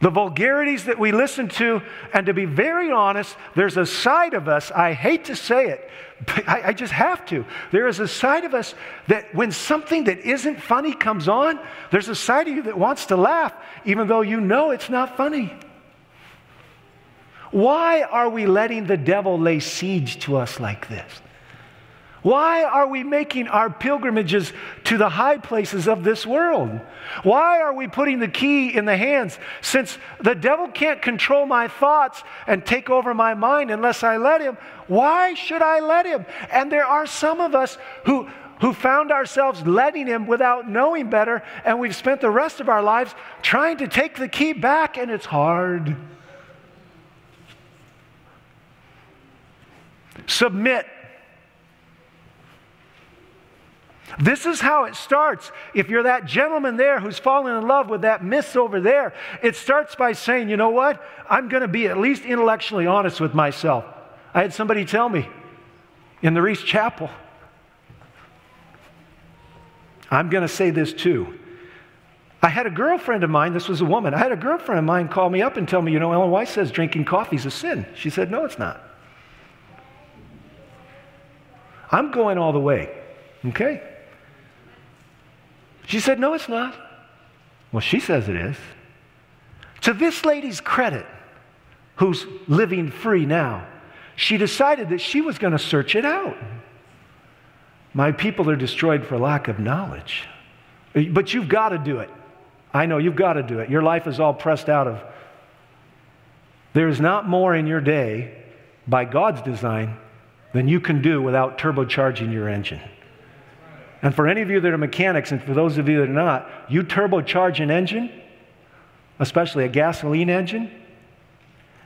the vulgarities that we listen to, and to be very honest, there's a side of us, I hate to say it, but I, I, just have to. There is a side of us that when something that isn't funny comes on, there's a side of you that wants to laugh, even though you know it's not funny. Why are we letting the devil lay siege to us like this? Why are we making our pilgrimages to the high places of this world? Why are we putting the key in the hands? Since the devil can't control my thoughts and take over my mind unless I let him, why should I let him? And there are some of us who, who found ourselves letting him without knowing better, and we've spent the rest of our lives trying to take the key back, and it's hard. Submit This is how it starts. If you're that gentleman there who's fallen in love with that miss over there, it starts by saying, you know what? I'm going to be at least intellectually honest with myself. I had somebody tell me in the Reese Chapel, I'm going to say this too. I had a girlfriend of mine, this was a woman, I had a girlfriend of mine call me up and tell me, you know, Ellen White says drinking coffee is a sin. She said, no, it's not. I'm going all the way, okay? She said, No, it's not. Well, she says it is. To this lady's credit, who's living free now, she decided that she was going to search it out. My people are destroyed for lack of knowledge. But you've got to do it. I know you've got to do it. Your life is all pressed out of. There is not more in your day by God's design than you can do without turbocharging your engine. And for any of you that are mechanics, and for those of you that are not, you turbocharge an engine, especially a gasoline engine,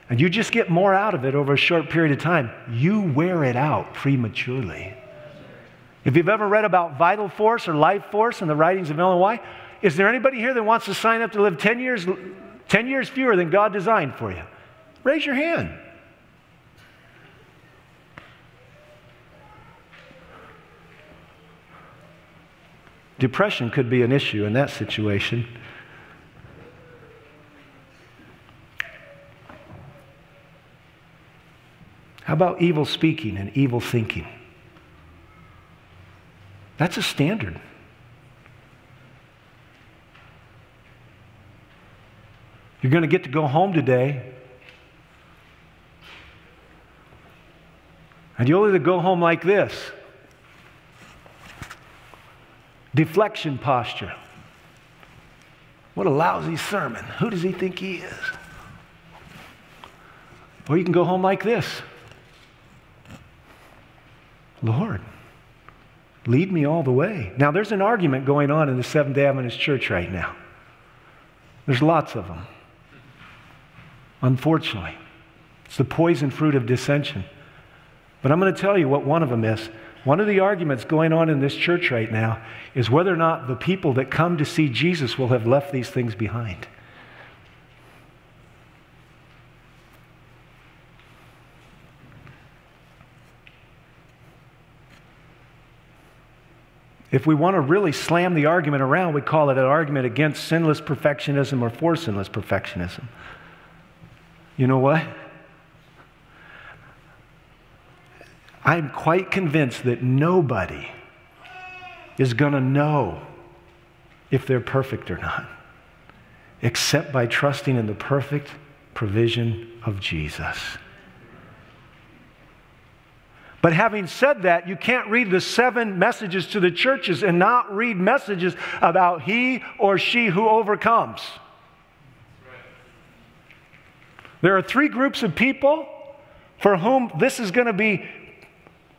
and you just get more out of it over a short period of time, you wear it out prematurely. If you've ever read about vital force or life force in the writings of Ellen White, is there anybody here that wants to sign up to live 10 years, 10 years fewer than God designed for you? Raise your hand. Depression could be an issue in that situation. How about evil speaking and evil thinking? That's a standard. You're going to get to go home today. And you only to go home like this deflection posture. What a lousy sermon. Who does he think he is? Or you can go home like this Lord, lead me all the way. Now, there's an argument going on in the Seventh day Adventist church right now. There's lots of them. Unfortunately, it's the poison fruit of dissension. But I'm going to tell you what one of them is. One of the arguments going on in this church right now is whether or not the people that come to see Jesus will have left these things behind. If we want to really slam the argument around, we call it an argument against sinless perfectionism or for sinless perfectionism. You know what? I'm quite convinced that nobody is going to know if they're perfect or not, except by trusting in the perfect provision of Jesus. But having said that, you can't read the seven messages to the churches and not read messages about he or she who overcomes. There are three groups of people for whom this is going to be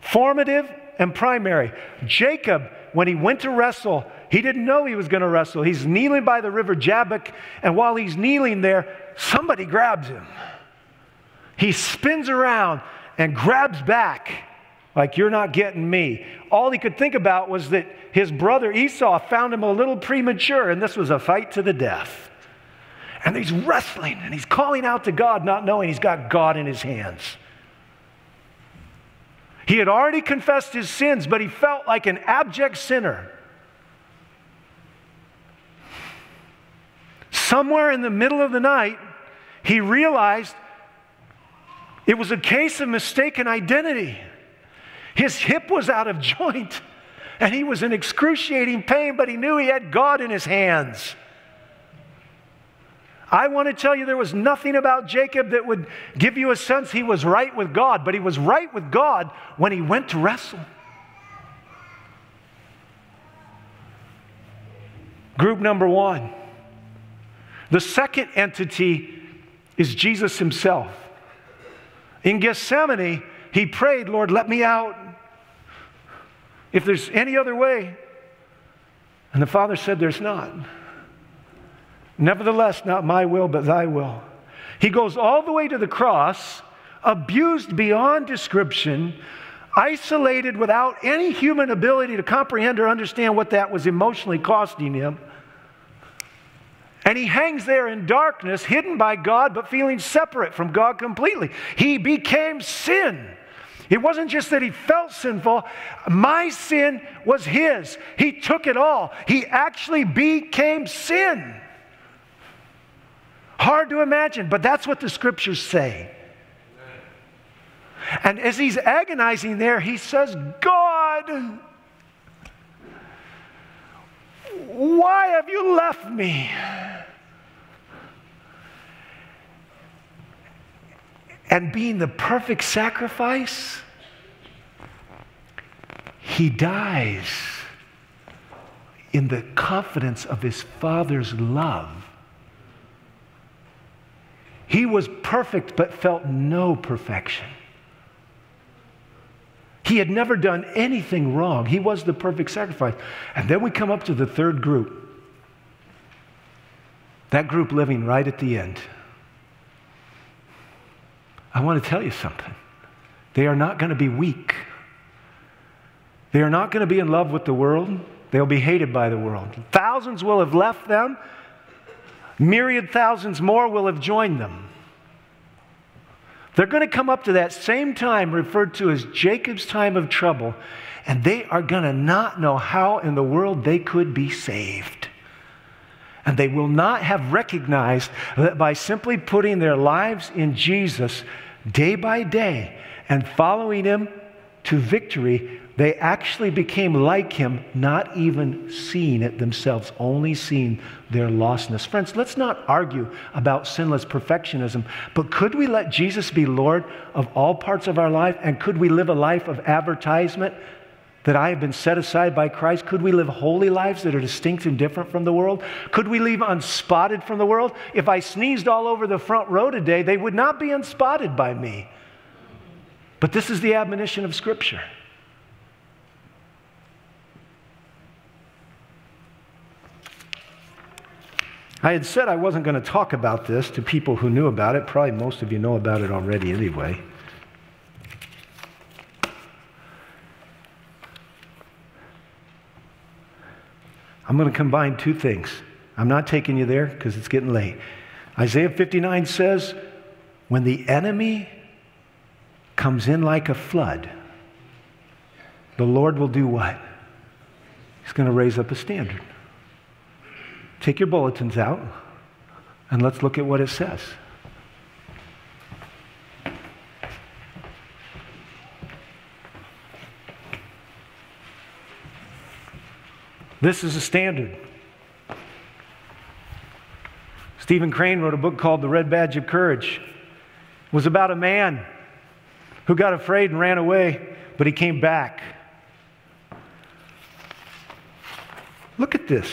formative and primary. Jacob, when he went to wrestle, he didn't know he was going to wrestle. He's kneeling by the river Jabbok, and while he's kneeling there, somebody grabs him. He spins around and grabs back, like, You're not getting me. All he could think about was that his brother Esau found him a little premature, and this was a fight to the death. And he's wrestling and he's calling out to God, not knowing he's got God in his hands. He had already confessed his sins, but he felt like an abject sinner. Somewhere in the middle of the night, he realized it was a case of mistaken identity. His hip was out of *laughs* joint, and he was in excruciating pain, but he knew he had God in his hands. I want to tell you there was nothing about Jacob that would give you a sense he was right with God, but he was right with God when he went to wrestle. Group number one. The second entity is Jesus himself. In Gethsemane, he prayed, Lord, let me out. If there's any other way. And the Father said, There's not. Nevertheless, not my will, but thy will. He goes all the way to the cross, abused beyond description, isolated without any human ability to comprehend or understand what that was emotionally costing him. And he hangs there in darkness, hidden by God, but feeling separate from God completely. He became sin. It wasn't just that he felt sinful, my sin was his. He took it all. He actually became sin. Hard to imagine, but that's what the scriptures say. And as he's agonizing there, he says, God, why have you left me? And being the perfect sacrifice, he dies in the confidence of his Father's love. He was perfect but felt no perfection. He had never done anything wrong. He was the perfect sacrifice. And then we come up to the third group. That group living right at the end. I want to tell you something. They are not going to be weak. They are not going to be in love with the world. They'll be hated by the world. Thousands will have left them. Myriad thousands more will have joined them. They're going to come up to that same time referred to as Jacob's time of trouble, and they are going to not know how in the world they could be saved. And they will not have recognized that by simply putting their lives in Jesus day by day and following Him to victory, they actually became like him, not even seeing it themselves, only seeing their lostness. Friends, let's not argue about sinless perfectionism, but could we let Jesus be Lord of all parts of our life? And could we live a life of advertisement that I have been set aside by Christ? Could we live holy lives that are distinct and different from the world? Could we live unspotted from the world? If I sneezed all over the front row today, they would not be unspotted by me. But this is the admonition of Scripture. I had said I wasn't going to talk about this to people who knew about it. Probably most of you know about it already anyway. I'm going to combine two things. I'm not taking you there because it's getting late. Isaiah 59 says, When the enemy comes in like a flood, the Lord will do what? He's going to raise up a standard. Take your bulletins out and let's look at what it says. This is a standard. Stephen Crane wrote a book called The Red Badge of Courage. It was about a man who got afraid and ran away, but he came back. Look at this.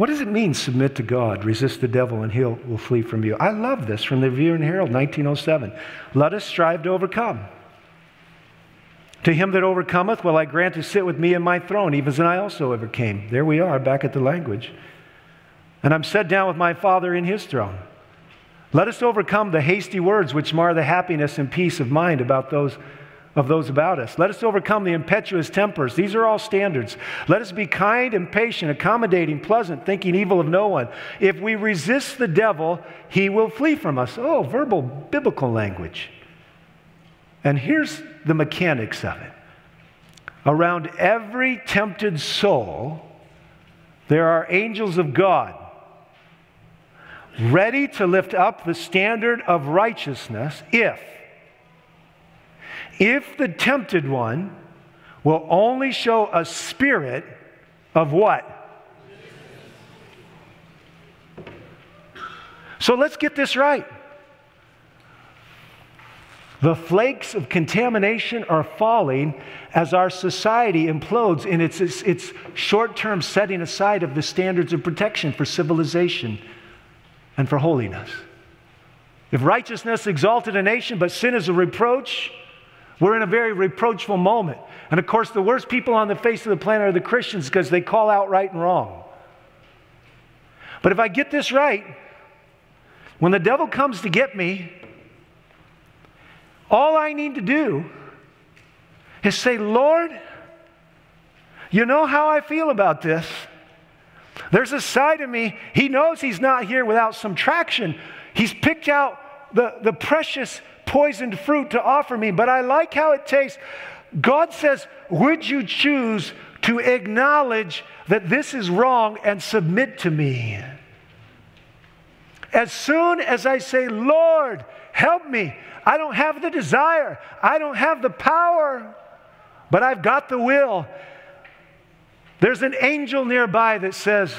What does it mean, submit to God, resist the devil, and he will flee from you? I love this from the Review and Herald, 1907. Let us strive to overcome. To him that overcometh will I grant to sit with me in my throne, even as I also overcame. There we are, back at the language. And I'm set down with my Father in his throne. Let us overcome the hasty words which mar the happiness and peace of mind about those of those about us. Let us overcome the impetuous tempers. These are all standards. Let us be kind and patient, accommodating, pleasant, thinking evil of no one. If we resist the devil, he will flee from us. Oh, verbal biblical language. And here's the mechanics of it around every tempted soul, there are angels of God ready to lift up the standard of righteousness if if the tempted one will only show a spirit of what? So let's get this right. The flakes of contamination are falling as our society implodes in its, its, its short term setting aside of the standards of protection for civilization and for holiness. If righteousness exalted a nation, but sin is a reproach, we're in a very reproachful moment. And of course, the worst people on the face of the planet are the Christians because they call out right and wrong. But if I get this right, when the devil comes to get me, all I need to do is say, Lord, you know how I feel about this. There's a side of me, he knows he's not here without some traction. He's picked out the, the precious poisoned fruit to offer me, but I like how it tastes. God says, Would you choose to acknowledge that this is wrong and submit to me? As soon as I say, Lord, help me, I don't have the desire, I don't have the power, but I've got the will. There's an angel nearby that says,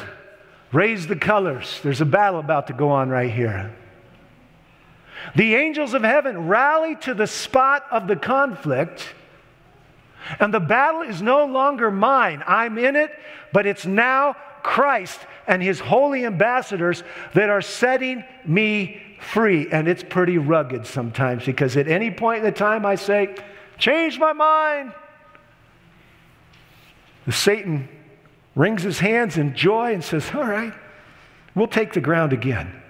Raise the colors. There's a battle about to go on right here. The angels of heaven rally to the spot of the conflict, and the battle is no longer mine. I'm in it, but it's now Christ and his holy ambassadors that are setting me free. And it's pretty rugged sometimes because at any point in the time I say, change my mind, Satan wrings his hands in joy and says, All right, we'll take the ground again.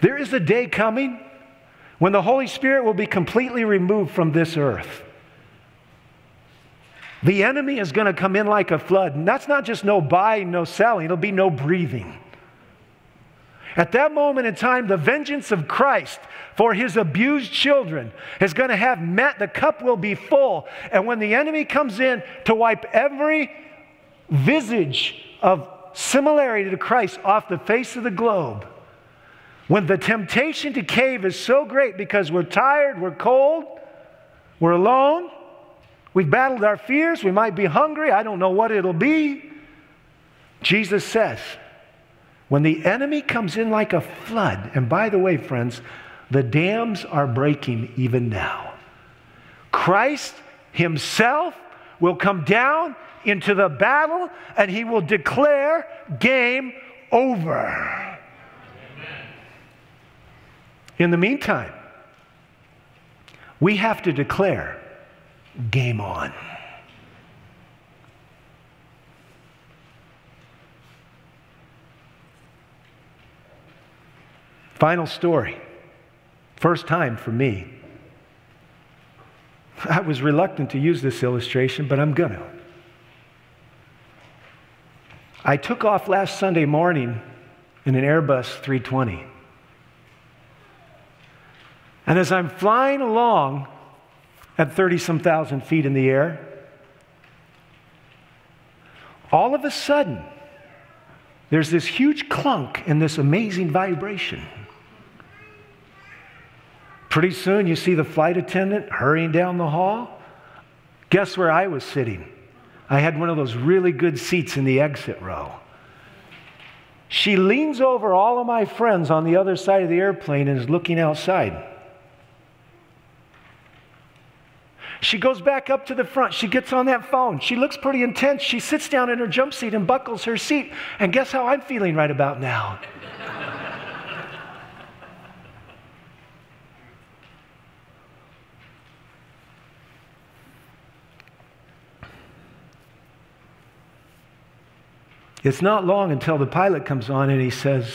There is a day coming when the Holy Spirit will be completely removed from this earth. The enemy is going to come in like a flood. And that's not just no buying, no selling, it'll be no breathing. At that moment in time, the vengeance of Christ for his abused children is going to have met. The cup will be full. And when the enemy comes in to wipe every visage of similarity to Christ off the face of the globe, when the temptation to cave is so great because we're tired, we're cold, we're alone, we've battled our fears, we might be hungry, I don't know what it'll be. Jesus says, when the enemy comes in like a flood, and by the way, friends, the dams are breaking even now. Christ Himself will come down into the battle and He will declare game over. In the meantime, we have to declare game on. Final story. First time for me. I was reluctant to use this illustration, but I'm going to. I took off last Sunday morning in an Airbus 320. And as I'm flying along at 30 some thousand feet in the air, all of a sudden, there's this huge clunk and this amazing vibration. Pretty soon, you see the flight attendant hurrying down the hall. Guess where I was sitting? I had one of those really good seats in the exit row. She leans over all of my friends on the other side of the airplane and is looking outside. She goes back up to the front. She gets on that phone. She looks pretty intense. She sits down in her jump seat and buckles her seat. And guess how I'm feeling right about now? It's not long until the pilot comes on and he says,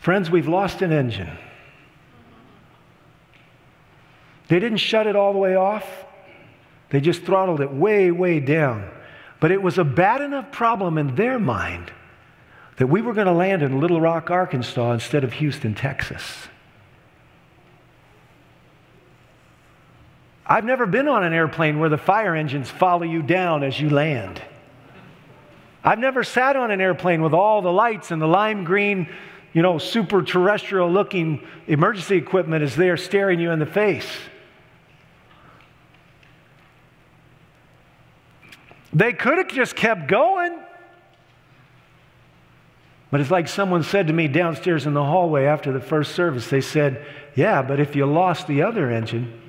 Friends, we've lost an engine. They didn't shut it all the way off, they just throttled it way, way down. But it was a bad enough problem in their mind that we were going to land in Little Rock, Arkansas instead of Houston, Texas. I've never been on an airplane where the fire engines follow you down as you land. I've never sat on an airplane with all the lights and the lime green, you know, super terrestrial looking emergency equipment is there staring you in the face. They could have just kept going. But it's like someone said to me downstairs in the hallway after the first service. They said, Yeah, but if you lost the other engine.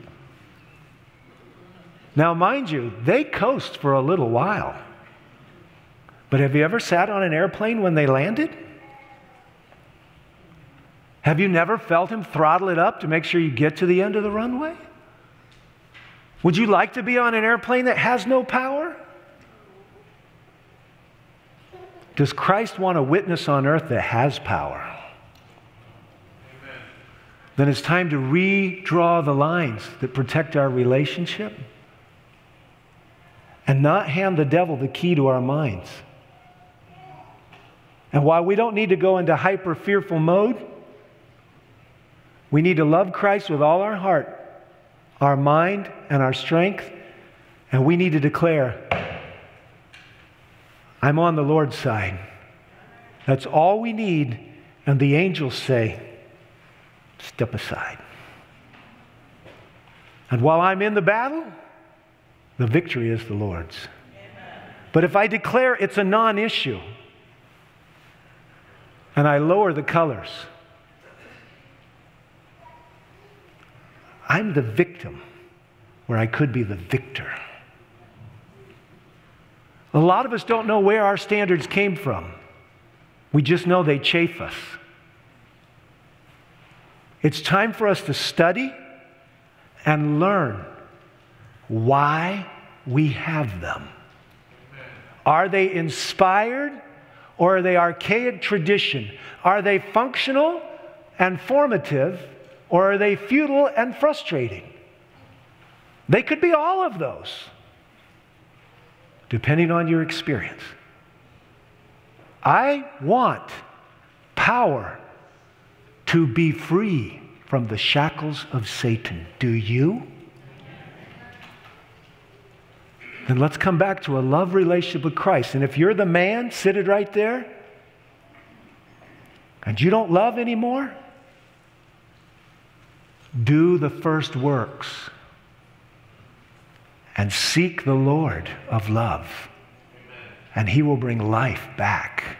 Now, mind you, they coast for a little while. But have you ever sat on an airplane when they landed? Have you never felt him throttle it up to make sure you get to the end of the runway? Would you like to be on an airplane that has no power? Does Christ want a witness on earth that has power? Amen. Then it's time to redraw the lines that protect our relationship and not hand the devil the key to our minds. And while we don't need to go into hyper fearful mode, we need to love Christ with all our heart, our mind, and our strength. And we need to declare, I'm on the Lord's side. That's all we need. And the angels say, Step aside. And while I'm in the battle, the victory is the Lord's. But if I declare it's a non issue, and I lower the colors. I'm the victim where I could be the victor. A lot of us don't know where our standards came from. We just know they chafe us. It's time for us to study and learn why we have them. Are they inspired or are they archaic tradition? Are they functional and formative, or are they futile and frustrating? They could be all of those. Depending on your experience. I want power to be free from the shackles of Satan. Do you? Then let's come back to a love relationship with Christ. And if you're the man seated right there and you don't love anymore, do the first works and seek the Lord of love, and He will bring life back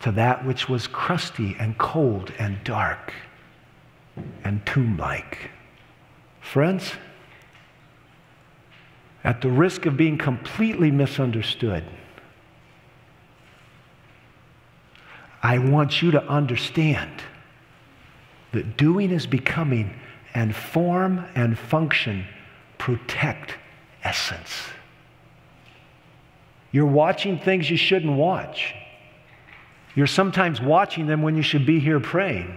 to that which was crusty and cold and dark and tomb like. Friends, at the risk of being completely misunderstood, I want you to understand that doing is becoming and form and function protect essence. You're watching things you shouldn't watch. You're sometimes watching them when you should be here praying.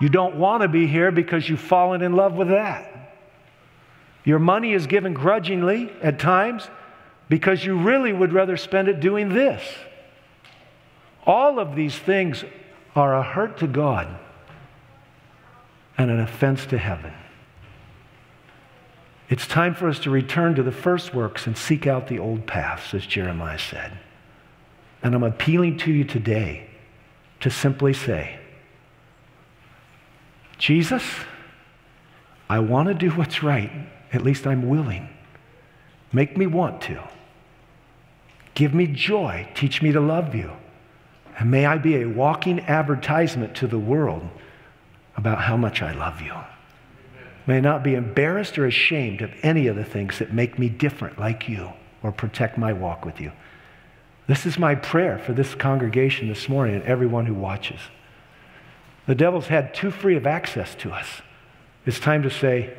You don't want to be here because you've fallen in love with that. Your money is given grudgingly at times because you really would rather spend it doing this. All of these things are a hurt to God and an offense to heaven. It's time for us to return to the first works and seek out the old paths, as Jeremiah said. And I'm appealing to you today to simply say, Jesus, I want to do what's right. At least I'm willing. Make me want to. Give me joy. Teach me to love you. And may I be a walking advertisement to the world about how much I love you. May I not be embarrassed or ashamed of any of the things that make me different like you or protect my walk with you. This is my prayer for this congregation this morning and everyone who watches. The devil's had too free of access to us. It's time to say,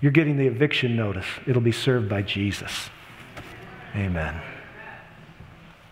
You're getting the eviction notice. It'll be served by Jesus. Amen.